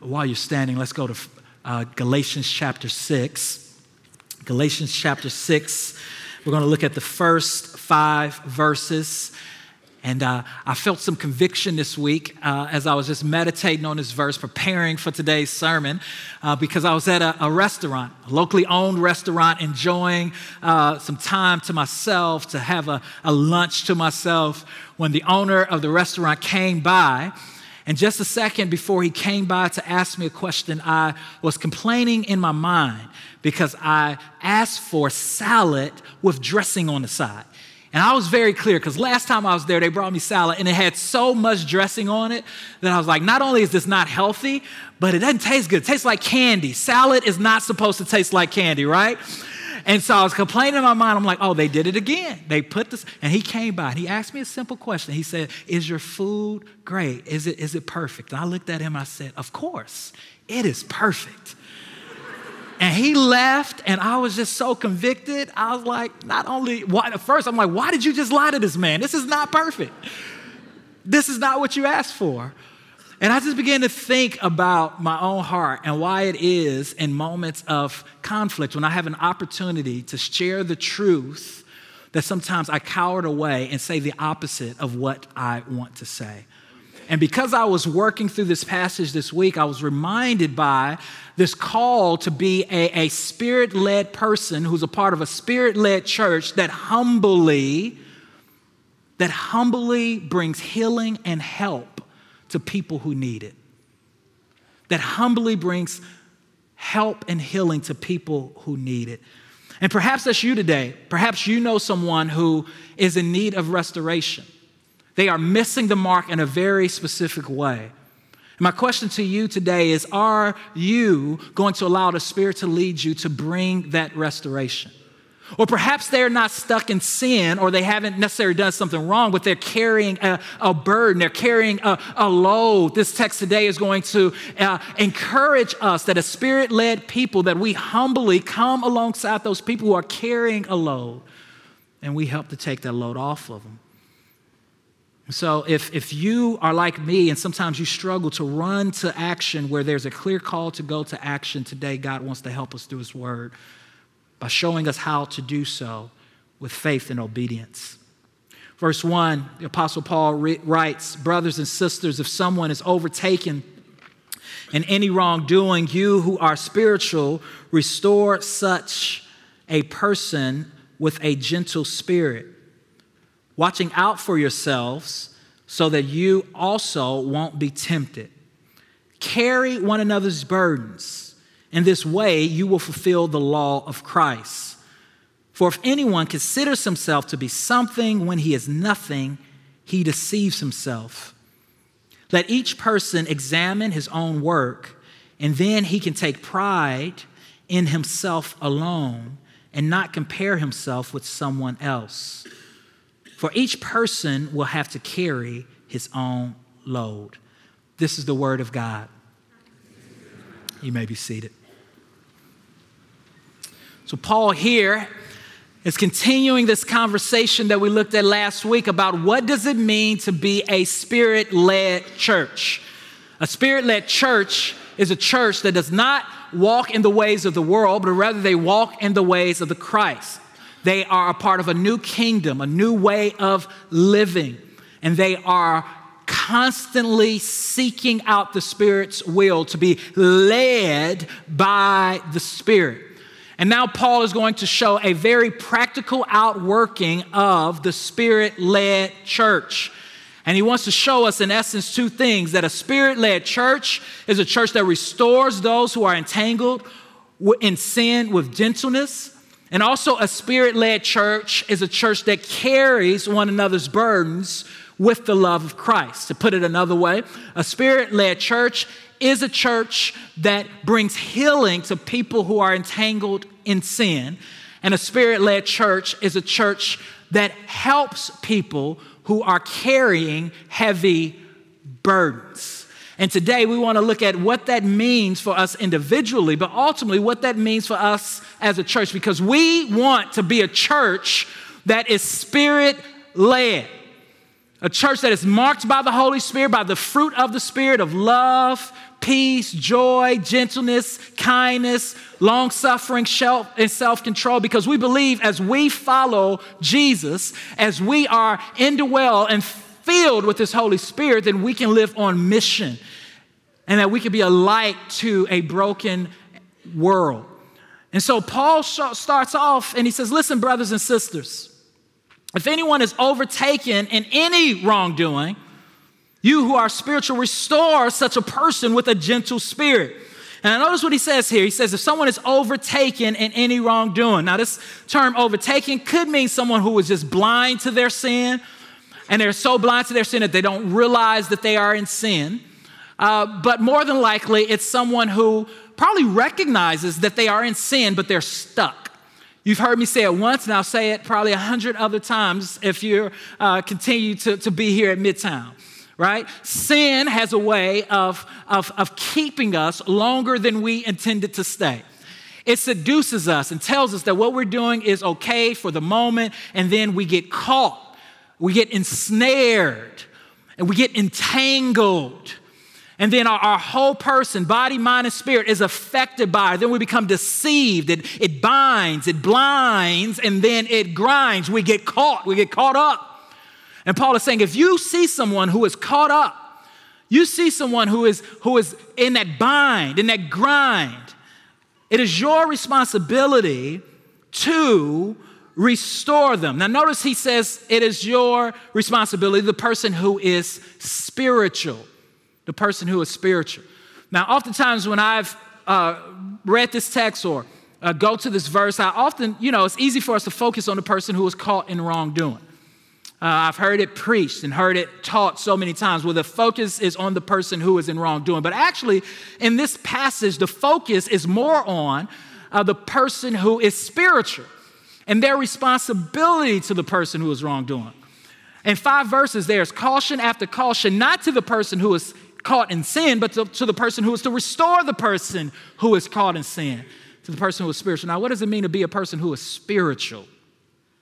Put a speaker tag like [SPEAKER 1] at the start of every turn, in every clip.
[SPEAKER 1] while you're standing, let's go to uh, Galatians chapter 6. Galatians chapter 6. We're going to look at the first five verses. And uh, I felt some conviction this week uh, as I was just meditating on this verse, preparing for today's sermon, uh, because I was at a, a, restaurant, a locally owned restaurant, enjoying uh, some time to myself, to have a, a lunch to myself, when the owner of the restaurant came by. And just a second before he came by to ask me a question, I was complaining in my mind because I asked for salad with dressing on the side. And I was very clear because last time I was there, they brought me salad and it had so much dressing on it that I was like, not only is this not healthy, but it doesn't taste good. It tastes like candy. Salad is not supposed to taste like candy, right? And so I was complaining in my mind. I'm like, oh, they did it again. They put this, and he came by and he asked me a simple question. He said, Is your food great? Is it, is it perfect? And I looked at him I said, Of course, it is perfect. And he left, and I was just so convicted. I was like, not only, why, at first, I'm like, why did you just lie to this man? This is not perfect. This is not what you asked for. And I just began to think about my own heart and why it is in moments of conflict when I have an opportunity to share the truth that sometimes I cowered away and say the opposite of what I want to say. And because I was working through this passage this week, I was reminded by this call to be a, a spirit led person who's a part of a spirit led church that humbly, that humbly brings healing and help to people who need it, that humbly brings help and healing to people who need it. And perhaps that's you today. Perhaps you know someone who is in need of restoration. They are missing the mark in a very specific way. my question to you today is Are you going to allow the Spirit to lead you to bring that restoration? Or perhaps they're not stuck in sin or they haven't necessarily done something wrong, but they're carrying a, a burden, they're carrying a, a, load. This text today is going to uh, encourage us that a spirit led people, that we humbly come alongside those people who are carrying a load and we help to take that load off of them. So, if, if you are like me and sometimes you struggle to run to action where there's a clear call to go to action, today God wants to help us through His Word by showing us how to do so with faith and obedience. Verse 1, the Apostle Paul writes Brothers and sisters, if someone is overtaken in any wrongdoing, you who are spiritual, restore such a person with a gentle spirit, watching out for yourselves so that you also won't be tempted. Carry one another's burdens in this way, you will fulfill the law of Christ. For if anyone considers himself to be something when he is nothing, he deceives himself. Let each person examine his own work, and then he can take pride in himself alone and not compare himself with someone else. For each person will have to carry his own load. This is the word of God. You may be seated. So, Paul here is continuing this conversation that we looked at last week about what does it mean to be a spirit-led church. A spirit-led church is a church that does not walk in the ways of the world, but rather they walk in the ways of the Christ. They are a part of a new kingdom, a new way of living, and they are constantly seeking out the Spirit's will to be led by the Spirit. And now Paul is going to show a very practical outworking of the spirit led church. And he wants to show us, in essence, two things that a spirit led church is a church that restores those who are entangled in sin with gentleness. And also, a spirit led church is a church that carries one another's burdens with the love of Christ. To put it another way, a spirit led church is a church that brings healing to people who are entangled in sin. And a spirit led church is a church that helps people who are carrying heavy burdens. And today we want to look at what that means for us individually, but ultimately what that means for us as a church, because we want to be a church that is spirit led. A church that is marked by the Holy Spirit, by the fruit of the Spirit of love, peace, joy, gentleness, kindness, long suffering, and self control because we believe as we follow Jesus, as we are indwell and filled with His Holy Spirit, then we can live on mission and that we can be a light to a broken world. And so Paul starts off and he says, Listen, brothers and sisters, if anyone is overtaken in any wrongdoing, you who are spiritual, restore such a person with a gentle spirit. And I notice what he says here. He says, if someone is overtaken in any wrongdoing. Now, this term overtaken could mean someone who is just blind to their sin, and they're so blind to their sin that they don't realize that they are in sin. Uh, but more than likely, it's someone who probably recognizes that they are in sin, but they're stuck. You've heard me say it once, and I'll say it probably a hundred other times if you uh, continue to, to be here at Midtown right? Sin has a way of, of, of keeping us longer than we intended to stay. It seduces us and tells us that what we're doing is okay for the moment, and then we get caught, we get ensnared, and we get entangled and then our, our, whole person, body, mind, and spirit, is affected by it. Then we become deceived. It, it binds, it blinds, and then it grinds. We get caught, we get caught up. And Paul is saying if you see someone who is caught up, you see someone who is, who is in that bind, in that grind, it is your responsibility to restore them. Now, notice he says it is your responsibility, the person who is spiritual the person who is spiritual. Now, oftentimes when I've uh, read this text or uh, go to this verse, I often, you know, it's easy for us to focus on the person who was caught in wrongdoing. Uh, I've heard it preached and heard it taught so many times where the focus is on the person who is in wrongdoing. But actually, in this passage, the focus is more on uh, the person who is spiritual and their responsibility to the person who is wrongdoing. In five verses, there's caution after caution, not to the person who is caught in sin, but to, to the person who is to restore the person who is caught in sin, to the person who is spiritual. Now, what does it mean to be a person who is spiritual?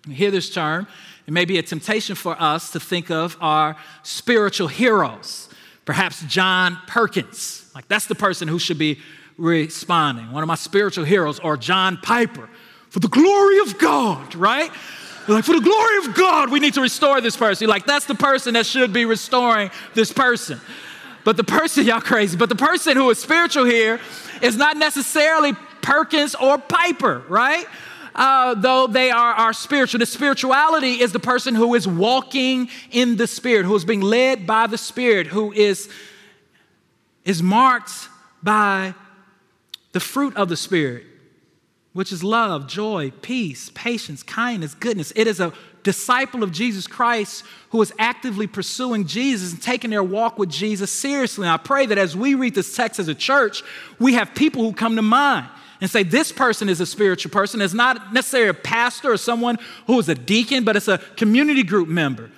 [SPEAKER 1] You hear this term, it may be a temptation for us to think of our spiritual heroes. Perhaps John Perkins, like that's the person who should be responding. One of my spiritual heroes, or John Piper, for the glory of God, right? like, for the glory of God, we need to restore this person. like, that's the person that should be restoring this person. But the person, y'all crazy, but the person who is spiritual here is not necessarily Perkins or Piper, right? Uh, though they are, our spiritual. The spirituality is the person who is walking in the Spirit, who is being led by the Spirit, who is, is marked by the fruit of the Spirit, which is love, joy, peace, patience, kindness, goodness. It is a disciple of Jesus Christ who is actively pursuing Jesus and taking their walk with Jesus seriously. And I pray that as we read this text as a church, we have people who come to mind and say, This person is a spiritual person. It's not necessarily a pastor or someone who is a deacon, but it's a community group member.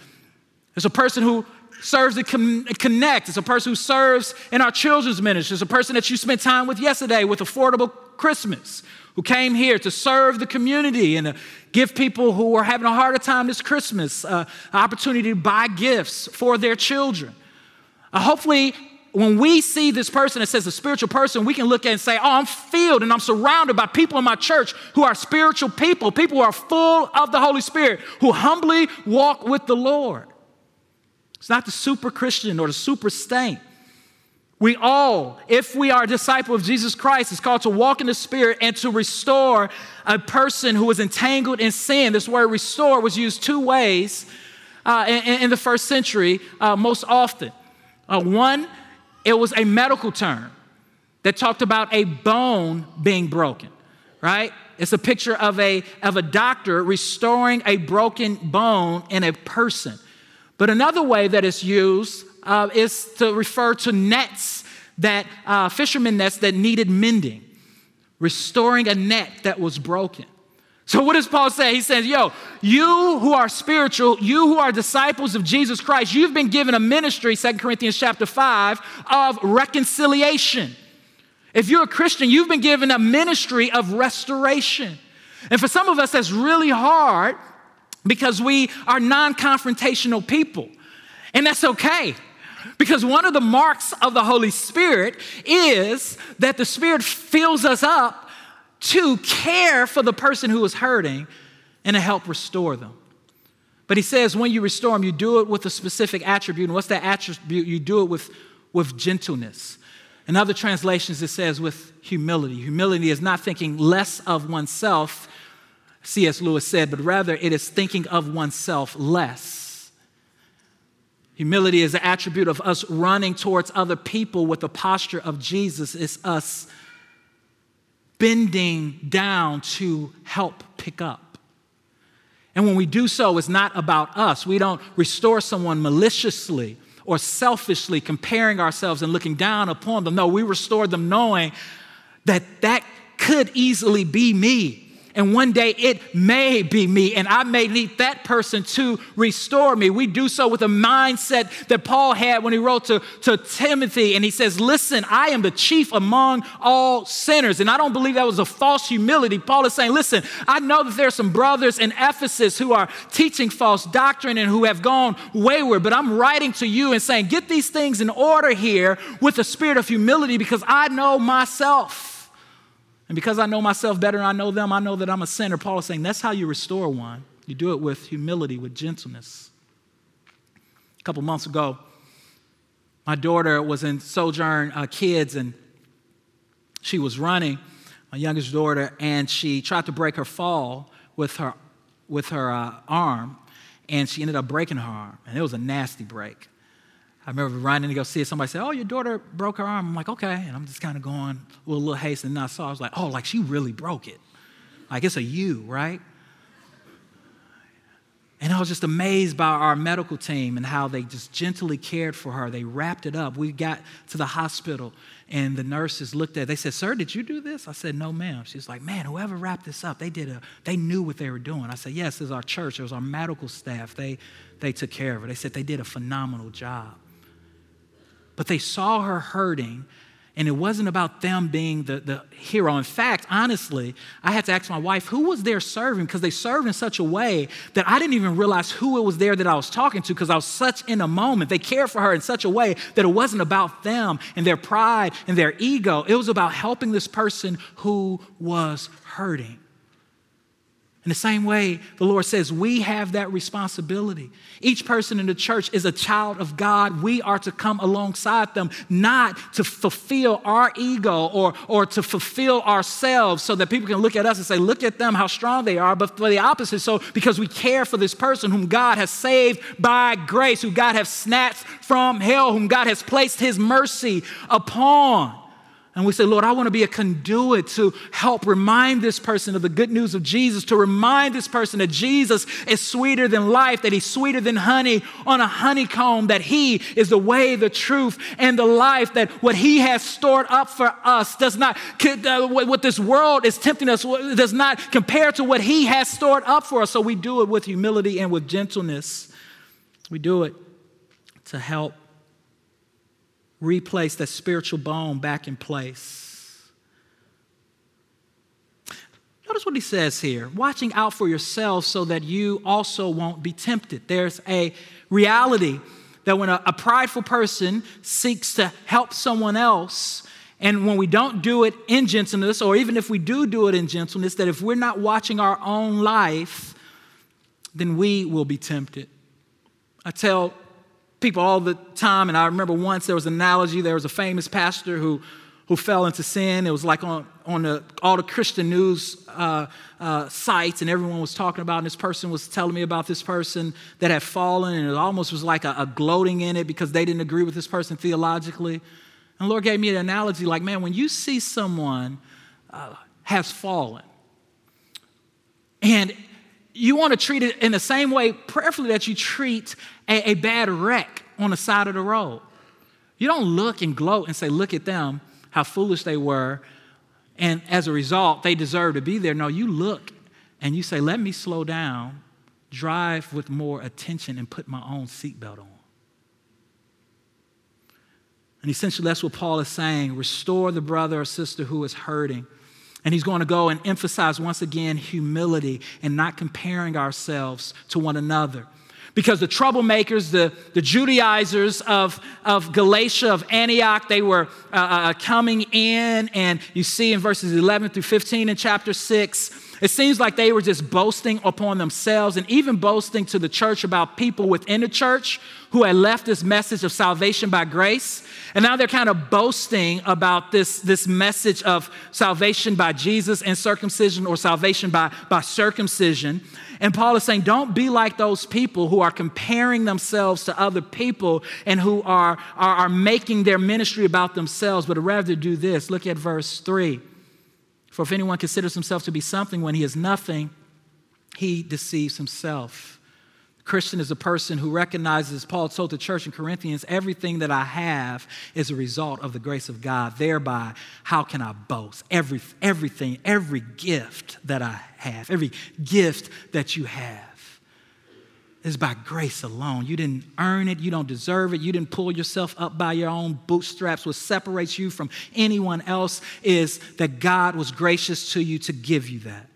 [SPEAKER 1] It's a person who serves at Connect. It's a person who serves in our children's ministry. It's a person that you spent time with yesterday with Affordable Christmas who came here to serve the community and give people who are having a harder time this Christmas uh, an opportunity to buy gifts for their children. Uh, hopefully, when we see this person that says a spiritual person, we can look at and say, Oh, I'm filled and I'm surrounded by people in my church who are spiritual people, people who are full of the Holy Spirit, who humbly walk with the Lord. It's not the super Christian or the super saint. We all, if we are a disciple of Jesus Christ, is called to walk in the Spirit and to restore a person who is entangled in sin. This word restore was used two ways uh, in, in, the first century uh, most often. Uh, one, it was a medical term that talked about a bone being broken, right? It's a picture of a, of a doctor restoring a broken bone in a person. But another way that it's used uh, is to refer to nets that uh, fishermen nets that needed mending, restoring a net that was broken. So what does Paul say? He says, "Yo, you who are spiritual, you who are disciples of Jesus Christ, you've been given a ministry, 2 Corinthians chapter 5, of reconciliation. If you're a Christian, you've been given a ministry of restoration. And for some of us, that's really hard because we are non confrontational people. And that's okay. Because one of the marks of the Holy Spirit is that the Spirit fills us up to care for the person who is hurting and to help restore them. But he says when you restore them, you do it with a specific attribute. And what's that attribute? You do it with, with gentleness. In other translations, it says with humility. Humility is not thinking less of oneself, C.S. Lewis said, but rather it is thinking of oneself less. Humility is an attribute of us running towards other people with the posture of Jesus. It's us bending down to help pick up. And when we do so, it's not about us. We don't restore someone maliciously or selfishly comparing ourselves and looking down upon them. No, we restore them knowing that that could easily be me and one day it may be me, and I may need that person to restore me. We do so with a mindset that Paul had when he wrote to, to Timothy, and he says, Listen, I am the chief among all sinners. And I don't believe that was a false humility. Paul is saying, Listen, I know that there are some brothers in Ephesus who are teaching false doctrine and who have gone wayward, but I'm writing to you and saying, Get these things in order here with a spirit of humility because I know myself. And because I know myself better and I know them, I know that I'm a sinner. Paul is saying that's how you restore one. You do it with humility, with gentleness. A couple months ago, my daughter was in Sojourn uh, Kids and she was running, my youngest daughter, and she tried to break her fall with her, with her uh, arm, and she ended up breaking her arm. And it was a nasty break. I remember running to go see it. Somebody said, Oh, your daughter broke her arm. I'm like, Okay. And I'm just kind of going with a little haste. And then I saw, I was like, Oh, like she really broke it. Like it's a U, right? And I was just amazed by our medical team and how they just gently cared for her. They wrapped it up. We got to the hospital and the nurses looked at it. They said, Sir, did you do this? I said, No, ma'am. She's like, Man, whoever wrapped this up, they did a, they knew what they were doing. I said, Yes, it was our church, it was our medical staff. They they took care of her. They said they did a phenomenal job but they saw her hurting and it wasn't about them being the, the hero. In fact, honestly, I had to ask my wife who was there serving because they served in such a way that I didn't even realize who it was there that I was talking to because I was such in a moment. They cared for her in such a way that it wasn't about them and their pride and their ego. It was about helping this person who was hurting. In the same way, the Lord says we have that responsibility. Each person in the church is a child of God. We are to come alongside them, not to fulfill our ego or, or to fulfill ourselves so that people can look at us and say, Look at them, how strong they are, but for the opposite. So, because we care for this person whom God has saved by grace, who God has snatched from hell, whom God has placed his mercy upon. And we say, Lord, I want to be a conduit to help remind this person of the good news of Jesus, to remind this person that Jesus is sweeter than life, that he's sweeter than honey on a honeycomb, that he is the way, the truth, and the life, that what he has stored up for us does not, what this world is tempting us does not compare to what he has stored up for us. So we do it with humility and with gentleness. We do it to help replace that spiritual bone back in place. Notice what he says here watching out for yourselves so that you also won't be tempted. There's a reality that when a, a, prideful person seeks to help someone else, and when we don't do it in gentleness, or even if we do do it in gentleness, that if we're not watching our own life, then we will be tempted. I tell people all the time. And I remember once there was an analogy there was a famous pastor who, who fell into sin. It was like on, on the, all the Christian news uh, uh, sites, and everyone was talking about, and this person was telling me about this person that had fallen, and it almost was like a, a gloating in it because they didn't agree with this person theologically. And Lord gave me an analogy like, man, when you see someone uh, has fallen, and you want to treat it in the same way, prayerfully, that you treat a, a bad wreck on the side of the road. You don't look and gloat and say, Look at them, how foolish they were, and as a result, they deserve to be there. No, you look and you say, Let me slow down, drive with more attention, and put my own seatbelt on. And essentially, that's what Paul is saying restore the brother or sister who is hurting. And he's going to go and emphasize once again humility and not comparing ourselves to one another. because the troublemakers, the, the Judaizers of, of Galatia, of Antioch, they were uh, uh, coming in. And you see in verses 11 through 15 in chapter 6, it seems like they were just boasting upon themselves and even boasting to the church about people within the church who had left this message of salvation by grace. And now they're kind of boasting about this, this message of salvation by Jesus and circumcision or salvation by, by circumcision. And Paul is saying, don't be like those people who are comparing themselves to other people and who are, are, are making their ministry about themselves, but rather do this. Look at verse 3. For if anyone considers himself to be something when he is nothing, he deceives himself. Christian is a person who recognizes, Paul told the church in Corinthians, everything that I have is a result of the grace of God. Thereby, how can I boast? Every, everything, every gift that I have, every gift that you have is by grace alone. You didn't earn it, you don't deserve it, you didn't pull yourself up by your own bootstraps. What separates you from anyone else is that God was gracious to you to give you that.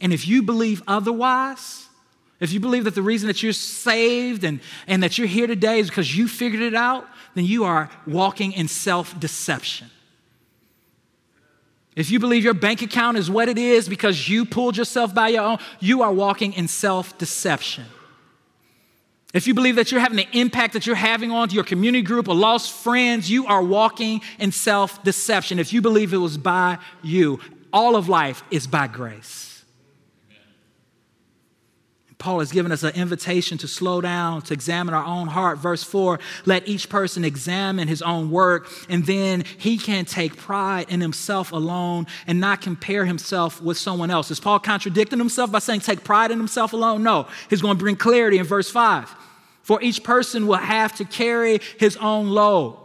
[SPEAKER 1] And if you believe otherwise, if you believe that the reason that you're saved and, and that you're here today is because you figured it out, then you are walking in self deception. If you believe your bank account is what it is because you pulled yourself by your own, you are walking in self deception. If you believe that you're having the impact that you're having on your community group or lost friends, you are walking in self deception. If you believe it was by you, all of life is by grace. Paul has given us an invitation to slow down, to examine our own heart. Verse 4 let each person examine his own work, and then he can take pride in himself alone and not compare himself with someone else. Is Paul contradicting himself by saying take pride in himself alone? No. He's going to bring clarity in verse 5. For each person will have to carry his own load.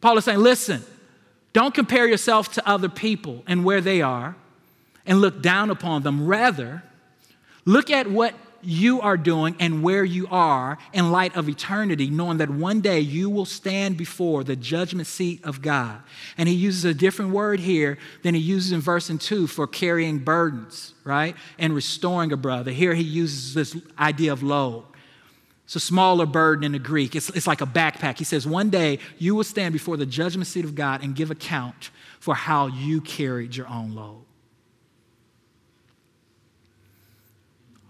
[SPEAKER 1] Paul is saying, listen, don't compare yourself to other people and where they are and look down upon them. Rather, Look at what you are doing and where you are in light of eternity, knowing that one day you will stand before the judgment seat of God. And he uses a different word here than he uses in verse 2 for carrying burdens, right? And restoring a brother. Here he uses this idea of load. It's a smaller burden in the Greek. It's, it's like a backpack. He says, One day you will stand before the judgment seat of God and give account for how you carried your own load.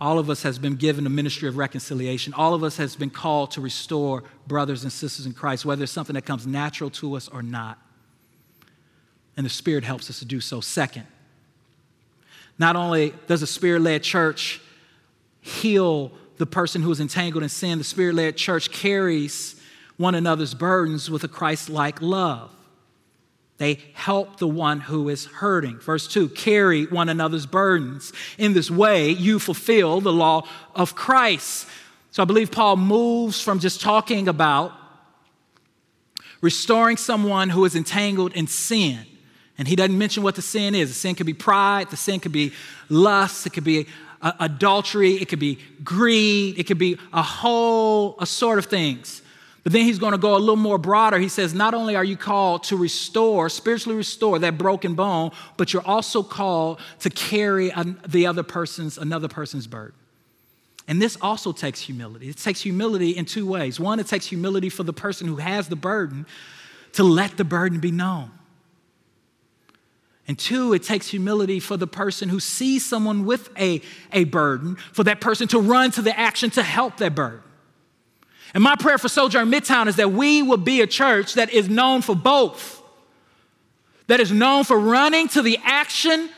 [SPEAKER 1] All of us has been given a ministry of reconciliation. All of us has been called to restore brothers and sisters in Christ, whether it's something that comes natural to us or not. And the Spirit helps us to do so. Second, not only does a Spirit led church heal the person who is entangled in sin, the Spirit led church carries one another's burdens with a Christ like love. They help the one who is hurting. Verse 2 carry one another's burdens. In this way, you fulfill the law of Christ. So I believe Paul moves from just talking about restoring someone who is entangled in sin. And he doesn't mention what the sin is. The sin could be pride, the sin could be lust, it could be uh, adultery, it could be greed, it could be a whole assorted of things. But then he's going to go a little more broader. He says, Not only are you called to restore, spiritually restore that broken bone, but you're also called to carry the other person's, another person's burden. And this also takes humility. It takes humility in two ways. One, it takes humility for the person who has the burden to let the burden be known. And two, it takes humility for the person who sees someone with a, a burden, for that person to run to the action to help that burden. And my prayer for Sojourn Midtown is that we will be a church that is known for both, that is known for running to the action,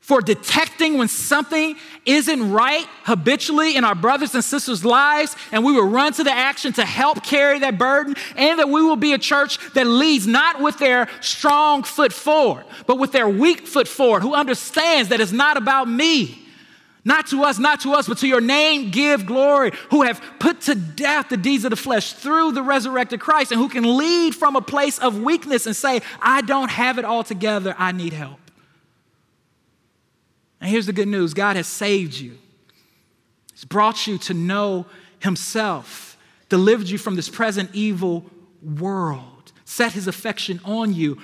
[SPEAKER 1] for detecting when something isn't right habitually in our brothers and sisters' lives, and we will run to the action to help carry that burden, and that we will be a church that leads not with their strong foot forward, but with their weak foot forward, who understands that it's not about me not to us, not to us, but to your name give glory, who have put to death the deeds of the flesh through the resurrected Christ, and who can lead from a place of weakness and say, I don't have it all together, I need help. And here's the good news. God has saved you, He's brought you to know Himself, delivered you from this present evil world, set His affection on you,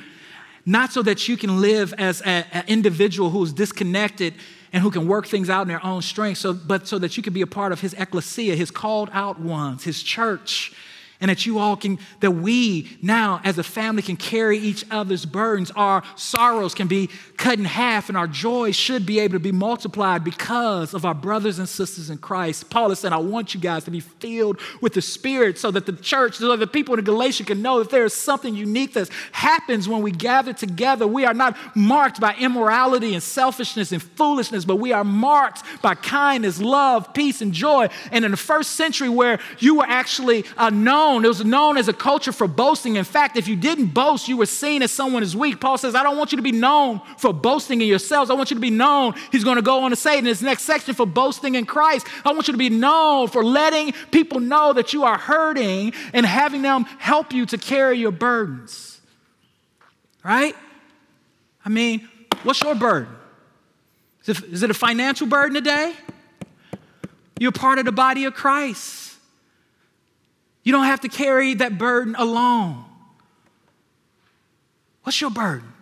[SPEAKER 1] not so that you can live as an individual who is disconnected and who can work things out in their own strength, so, but so that you can be a part of his ecclesia, his called out ones, his church and that you all can, that we now as a family can carry each other's burdens. Our sorrows can be cut in half, and our joy should be able to be multiplied because of our brothers and sisters in Christ. Paul is saying, I want you guys to be filled with the Spirit so that the church, so that the people in Galatia can know that there is something unique that happens when we gather together. We are not marked by immorality and selfishness and foolishness, but we are marked by kindness, love, peace, and joy. And in the first century, where you were actually uh, known, known, it was known as a culture for boasting. In fact, if you didn't boast, you were seen as someone who's weak. Paul says, I don't want you to be known for boasting in yourselves. I want you to be known, he's going to go on to say in his next section, for boasting in Christ. I want you to be known for letting people know that you are hurting and having them help you to carry your burdens. Right? I mean, what's your burden? Is it a financial burden today? You're part of the body of Christ. You don't have to carry that burden alone. What's your burden?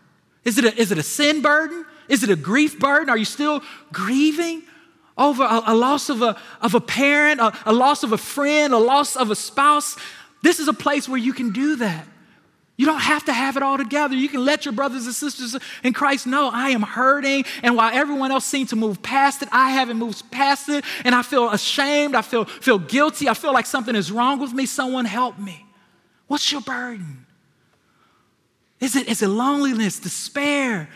[SPEAKER 1] Is it a, is it a sin burden? Is it a grief burden? Are you still grieving over a, a loss of a, of a parent, a, a loss of a friend, a loss of a spouse? This is a place where you can do that. You don't have to have it all together. You can let your brothers and sisters in Christ know I am hurting. And while everyone else seems to move past it, I haven't moved past it. And I feel ashamed. I feel, feel guilty. I feel like something is wrong with me. Someone help me. What's your burden? Is it, is it loneliness, despair?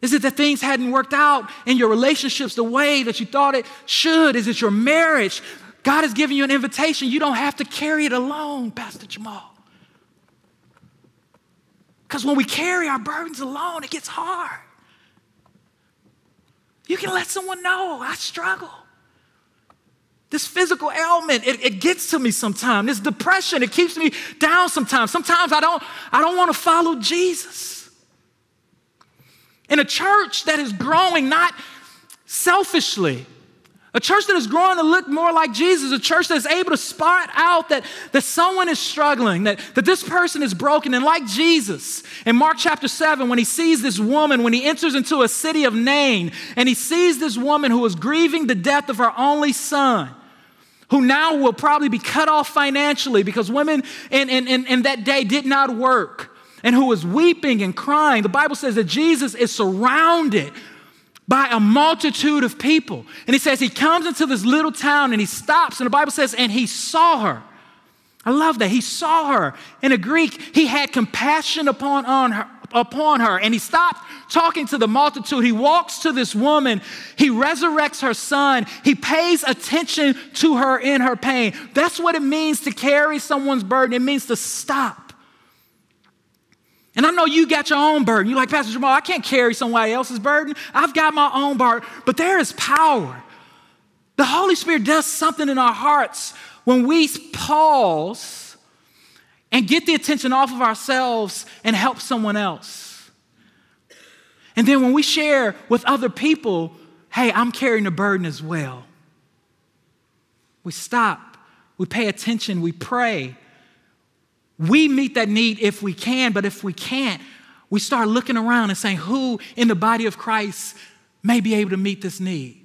[SPEAKER 1] Is it that things hadn't worked out in your relationships the way that you thought it should? Is it your marriage? God has given you an invitation. You don't have to carry it alone, Pastor Jamal. Because when we carry our burdens alone, it gets hard. You can let someone know I struggle. This physical ailment, it, it gets to me sometimes. This depression, it keeps me down sometimes. Sometimes I don't, I don't want to follow Jesus. In a church that is growing not selfishly, a church that is growing to look more like Jesus, a church that is able to spot out that, that someone is struggling, that, that this person is broken. And like Jesus, in Mark chapter 7, when he sees this woman, when he enters into a city of Nain, and he sees this woman who is grieving the death of her only son, who now will probably be cut off financially because women in, in, in, in that day did not work, and who is weeping and crying, the Bible says that Jesus is surrounded by a multitude of people. And he says he comes into this little town and he stops, and the Bible says, and he saw her. I love that. He saw her. In the Greek, he had compassion upon, on her, upon her. And he stopped talking to the multitude. He walks to this woman. He resurrects her son. He pays attention to her in her pain. That's what it means to carry someone's burden. It means to stop and I know you got your own burden. You're like, Pastor Jamal, I can't carry somebody else's burden. I've got my own burden. But there is power. The Holy Spirit does something in our hearts when we pause and get the attention off of ourselves and help someone else. And then when we share with other people, hey, I'm carrying a burden as well. We stop, we pay attention, we pray, we meet that need if we can, but if we can't, we start looking around and saying, who in the body of Christ may be able to meet this need?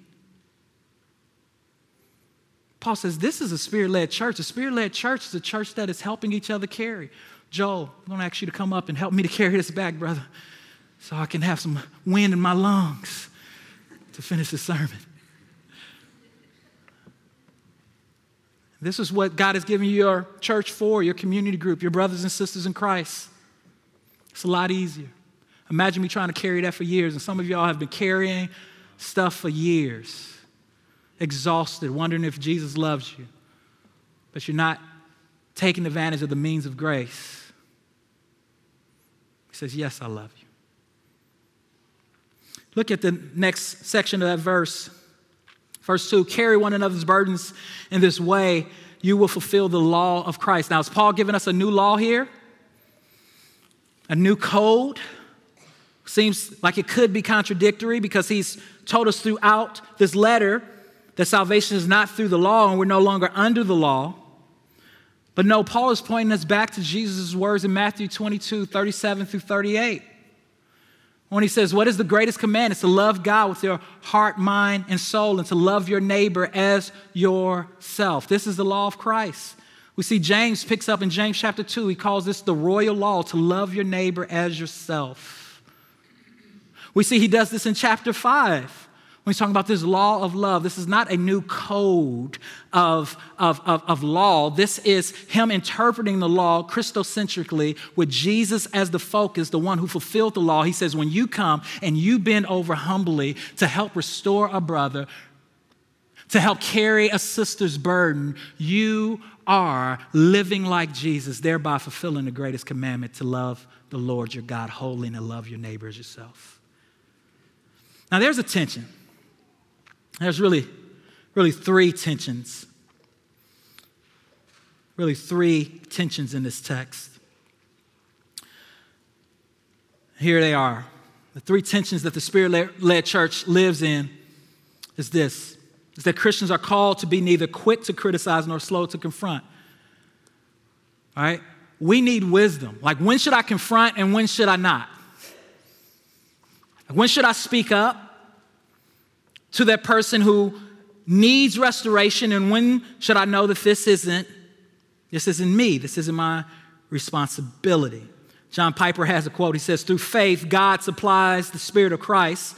[SPEAKER 1] Paul says this is a spirit led church. A spirit led church is a church that is helping each other carry. Joel, I'm going to ask you to come up and help me to carry this back, brother, so I can have some wind in my lungs to finish the sermon. This is what God has given you your church for, your community group, your brothers and sisters in Christ. It's a lot easier. Imagine me trying to carry that for years, and some of y'all have been carrying stuff for years, exhausted, wondering if Jesus loves you, but you're not taking advantage of the means of grace. He says, Yes, I love you. Look at the next section of that verse. Verse 2 carry one another's burdens in this way, you will fulfill the law of Christ. Now, is Paul giving us a new law here? A new code? Seems like it could be contradictory because he's told us throughout this letter that salvation is not through the law and we're no longer under the law. But no, Paul is pointing us back to Jesus' words in Matthew 22 37 through 38. When he says, What is the greatest command? It's to love God with your heart, mind, and soul, and to love your neighbor as yourself. This is the law of Christ. We see James picks up in James chapter 2, he calls this the royal law to love your neighbor as yourself. We see he does this in chapter 5 when he's talking about this law of love, this is not a new code of, of, of, of, law. This is him interpreting the law Christocentrically with Jesus as the focus, the one who fulfilled the law. He says, When you come and you bend over humbly to help restore a brother, to help carry a sister's burden, you are living like Jesus, thereby fulfilling the greatest commandment to love the Lord your God wholly and to love your neighbor as yourself. Now, there's a tension there's really, really three tensions. Really, three tensions in this text. Here they are. The three tensions that the Spirit led church lives in is this is that Christians are called to be neither quick to criticize nor slow to confront. All right? We need wisdom. Like, when should I confront and when should I not? When should I speak up? To that person who needs restoration and when should I know that this isn't this isn't me, this isn't my responsibility. John Piper has a quote. He says, Through faith, God supplies the Spirit of Christ.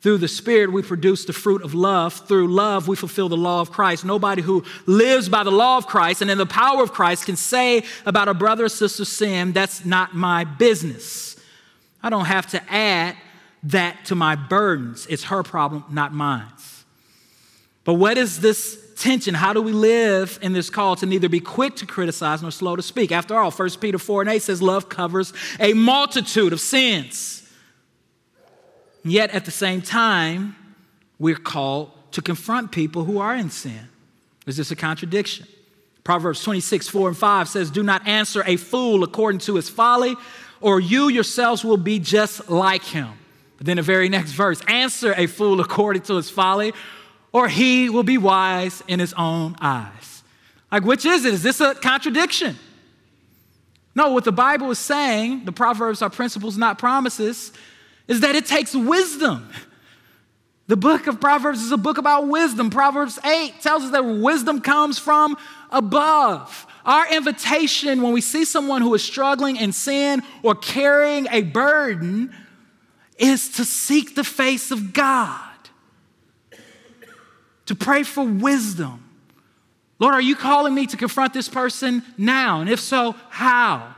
[SPEAKER 1] Through the Spirit, we produce the fruit of love. Through love, we fulfill the law of Christ. Nobody who lives by the law of Christ and in the power of Christ can say about a brother or sister sin, That's not my business. I don't have to add that to my burdens. It's her problem, not mine. But what is this tension? How do we live in this call to neither be quick to criticize nor slow to speak? After all, 1 Peter 4 and 8 says love covers a multitude of sins. Yet at the same time, we're called to confront people who are in sin. Is this a contradiction? Proverbs 26, 4 and 5 says, Do not answer a fool according to his folly, or you yourselves will be just like him. But then the very next verse answer a fool according to his folly, or he will be wise in his own eyes. Like, which is it? Is this a contradiction? No, what the Bible is saying, the Proverbs are principles, not promises, is that it takes wisdom. The book of Proverbs is a book about wisdom. Proverbs 8 tells us that wisdom comes from above. Our invitation when we see someone who is struggling in sin or carrying a burden is to seek the face of God, to pray for wisdom. Lord, are you calling me to confront this person now? And if so, how?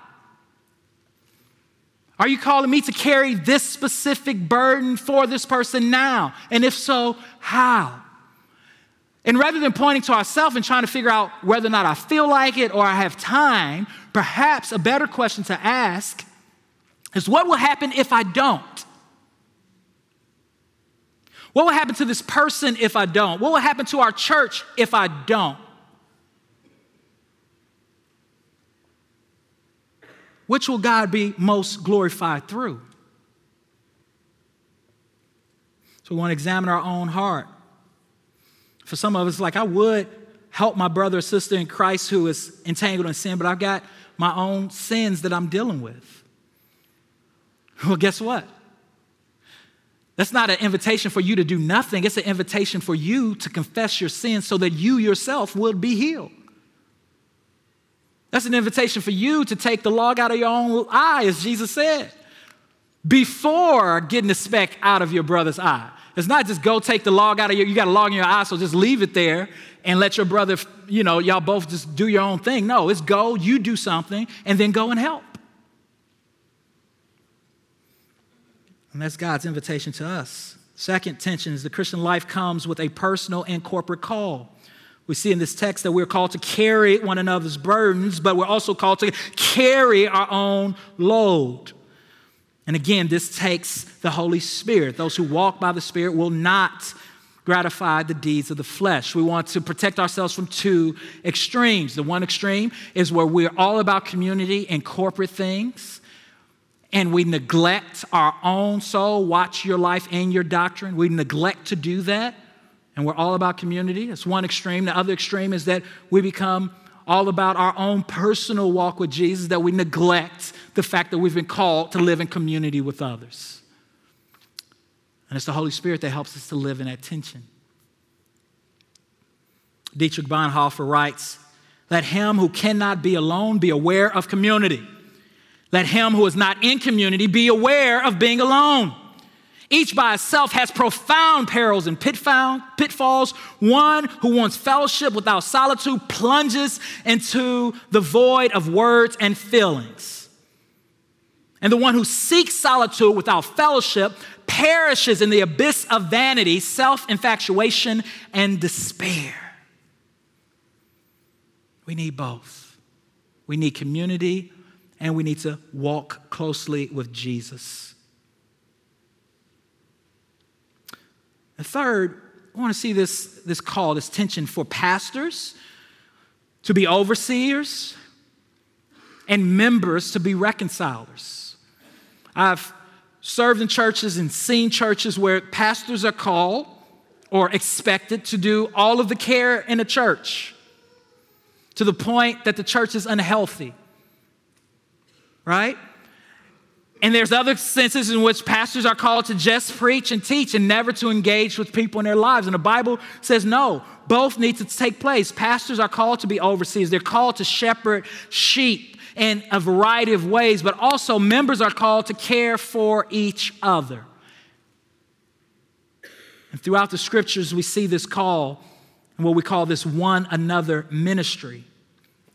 [SPEAKER 1] Are you calling me to carry this specific burden for this person now? And if so, how? And rather than pointing to ourselves and trying to figure out whether or not I feel like it or I have time, perhaps a better question to ask is what will happen if I don't? What will happen to this person if I don't? What will happen to our church if I don't? Which will God be most glorified through? So we want to examine our own heart. For some of us, like I would help my brother or sister in Christ who is entangled in sin, but I've got my own sins that I'm dealing with. Well, guess what? That's not an invitation for you to do nothing. It's an invitation for you to confess your sins so that you yourself will be healed. That's an invitation for you to take the log out of your own eye, as Jesus said, before getting the speck out of your brother's eye. It's not just go take the log out of your, you got a log in your eye, so just leave it there and let your brother, you know, y'all both just do your own thing. No, it's go, you do something, and then go and help. And that's God's invitation to us. Second tension is the Christian life comes with a personal and corporate call. We see in this text that we're called to carry one another's burdens, but we're also called to carry our own load. And again, this takes the Holy Spirit. Those who walk by the Spirit will not gratify the deeds of the flesh. We want to protect ourselves from two extremes. The one extreme is where we're all about community and corporate things and we neglect our own soul, watch your life and your doctrine. We neglect to do that, and we're all about community. That's one extreme. The other extreme is that we become all about our own personal walk with Jesus, that we neglect the fact that we've been called to live in community with others. And it's the Holy Spirit that helps us to live in that tension. Dietrich Bonhoeffer writes, Let him who cannot be alone be aware of community. Let him who is not in community be aware of being alone. Each by itself has profound perils and pitfalls. One who wants fellowship without solitude plunges into the void of words and feelings. And the one who seeks solitude without fellowship perishes in the abyss of vanity, self infatuation, and despair. We need both. We need community and we need to walk closely with Jesus. The third, I want to see this, this call, this tension for pastors to be overseers and members to be reconcilers. I've served in churches and seen churches where pastors are called or expected to do all of the care in a church to the point that the church is unhealthy right? And there's other senses in which pastors are called to just preach and teach and never to engage with people in their lives. And the Bible says no, both need to take place. Pastors are called to be overseers, they're called to shepherd sheep in a variety of ways, but also members are called to care for each other. And throughout the scriptures, we see this call and what we call this one another ministry.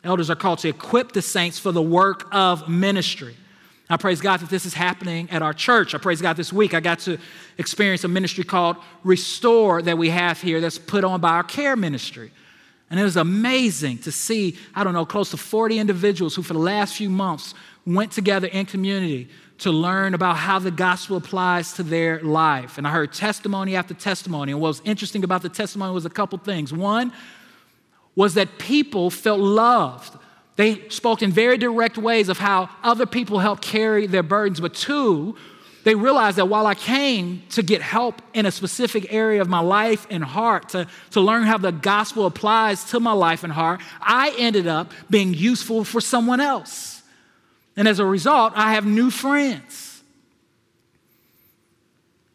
[SPEAKER 1] Elders are called to equip the saints for the work of ministry. I praise God that this is happening at our church. I praise God this week I got to experience a ministry called Restore that we have here that's put on by our care ministry. And it was amazing to see, I don't know, close to 40 individuals who, for the last few months, went together in community to learn about how the gospel applies to their life. And I heard testimony after testimony. And what was interesting about the testimony was a couple things. One, was that people felt loved. They spoke in very direct ways of how other people helped carry their burdens. But two, they realized that while I came to get help in a specific area of my life and heart, to, to learn how the gospel applies to my life and heart, I ended up being useful for someone else. And as a result, I have new friends.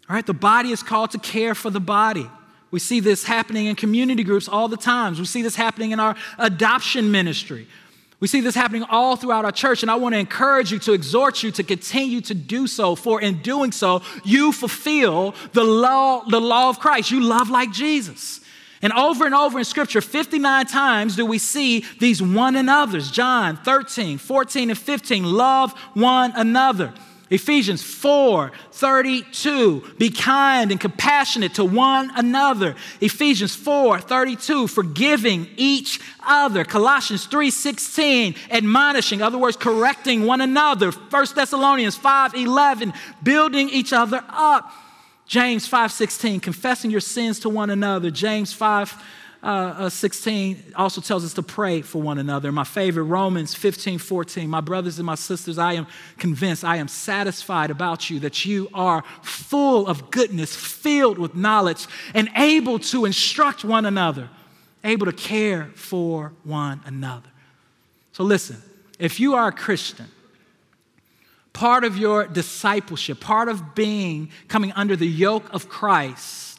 [SPEAKER 1] All right, the body is called to care for the body. We see this happening in community groups all the times. We see this happening in our adoption ministry. We see this happening all throughout our church, and I want to encourage you to exhort you to continue to do so, for in doing so, you fulfill the law, the law of Christ. You love like Jesus. And over and over in Scripture, 59 times do we see these one another's. John 13, 14, and 15, love one another. Ephesians 4 32, be kind and compassionate to one another. Ephesians 4 32, forgiving each other. Colossians 3 16, admonishing, other words, correcting one another. 1 Thessalonians 5 11, building each other up. James 5 16, confessing your sins to one another. James 5 uh, uh, 16 also tells us to pray for one another. My favorite, Romans 15, 14. My brothers and my sisters, I am convinced, I am satisfied about you that you are full of goodness, filled with knowledge, and able to instruct one another, able to care for one another. So listen, if you are a Christian, part of your discipleship, part of being coming under the yoke of Christ,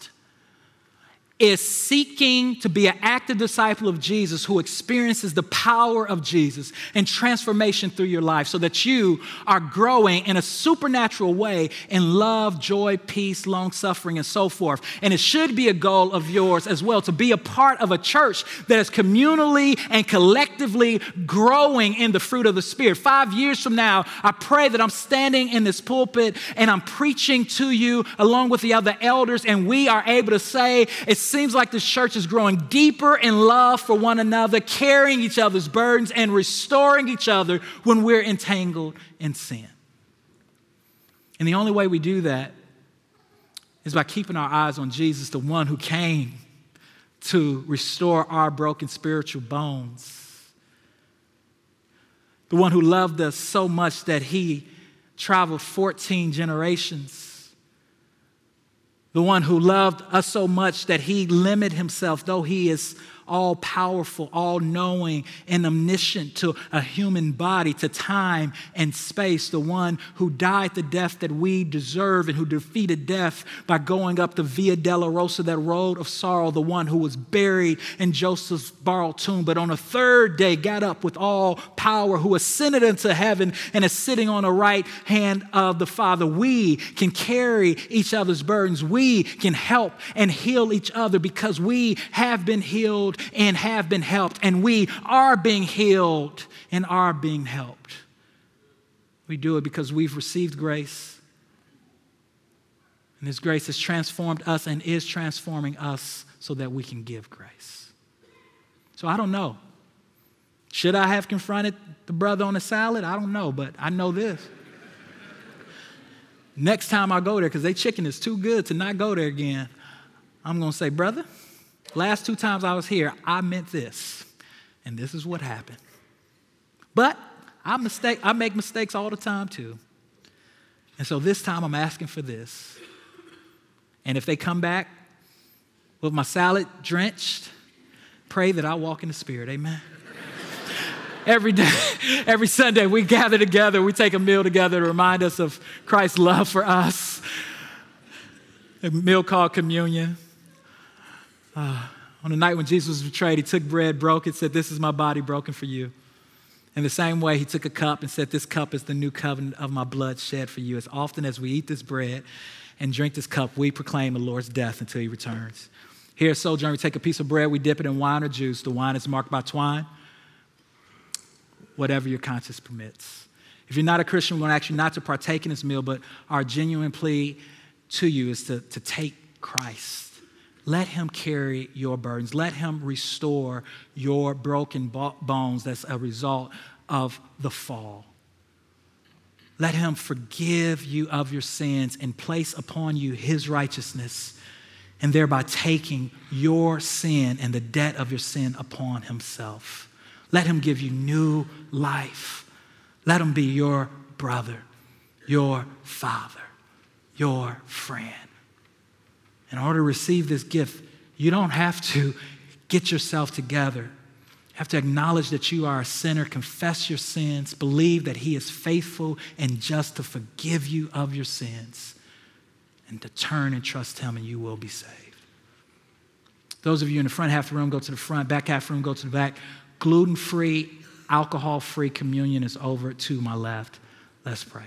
[SPEAKER 1] is seeking to be an active disciple of Jesus who experiences the power of Jesus and transformation through your life so that you are growing in a supernatural way in love, joy, peace, long suffering, and so forth. And it should be a goal of yours as well to be a part of a church that is communally and collectively growing in the fruit of the Spirit. Five years from now, I pray that I'm standing in this pulpit and I'm preaching to you along with the other elders, and we are able to say, it's seems like this church is growing deeper in love for one another, carrying each other's burdens, and restoring each other when we're entangled in sin. And the only way we do that is by keeping our eyes on Jesus, the one who came to restore our broken spiritual bones. The one who loved us so much that he traveled 14 generations the one who loved us so much that he limited himself, though he is all powerful, all knowing, and omniscient to a human body, to time and space, the one who died the death that we deserve and who defeated death by going up the Via Dolorosa, that road of sorrow, the one who was buried in Joseph's borrowed tomb, but on a third day got up with all power, who ascended into heaven and is sitting on the right hand of the Father. We can carry each other's burdens. We can help and heal each other because we have been healed and have been helped, and we are being healed and are being helped. We do it because we've received grace. And this grace has transformed us and is transforming us so that we can give grace. So I don't know. Should I have confronted the brother on the salad? I don't know, but I know this. Next time I go there, because they chicken is too good to not go there again, I'm going to say, brother, last two times I was here, I meant this, and this is what happened. But I mistake, I make mistakes all the time too. And so this time I'm asking for this. And if they come back with my salad drenched, pray that I walk in the Spirit. Amen. every day, every Sunday, we gather together, we take a meal together to remind us of Christ's love for us. A meal called communion. Uh, on the night when Jesus was betrayed, he took bread, broke it, said, This is my body broken for you. In the same way, he took a cup and said, This cup is the new covenant of my blood shed for you. As often as we eat this bread and drink this cup, we proclaim the Lord's death until he returns. Here at Sojourn, we take a piece of bread, we dip it in wine or juice. The wine is marked by twine whatever your conscience permits. If you're not a Christian, we're going to ask you not to partake in this meal, but our genuine plea to you is to, to take Christ. Let him carry your burdens. Let him restore your broken bones that's a result of the fall. Let him forgive you of your sins and place upon you his righteousness, and thereby taking your sin and the debt of your sin upon himself. Let him give you new life. Let him be your brother, your father, your friend. In order to receive this gift, you don't have to get yourself together. You have to acknowledge that you are a sinner, confess your sins, believe that He is faithful and just to forgive you of your sins, and to turn and trust Him, and you will be saved. Those of you in the front half of the room, go to the front, back half of the room, go to the back gluten free, alcohol free communion is over to my left. Let's pray.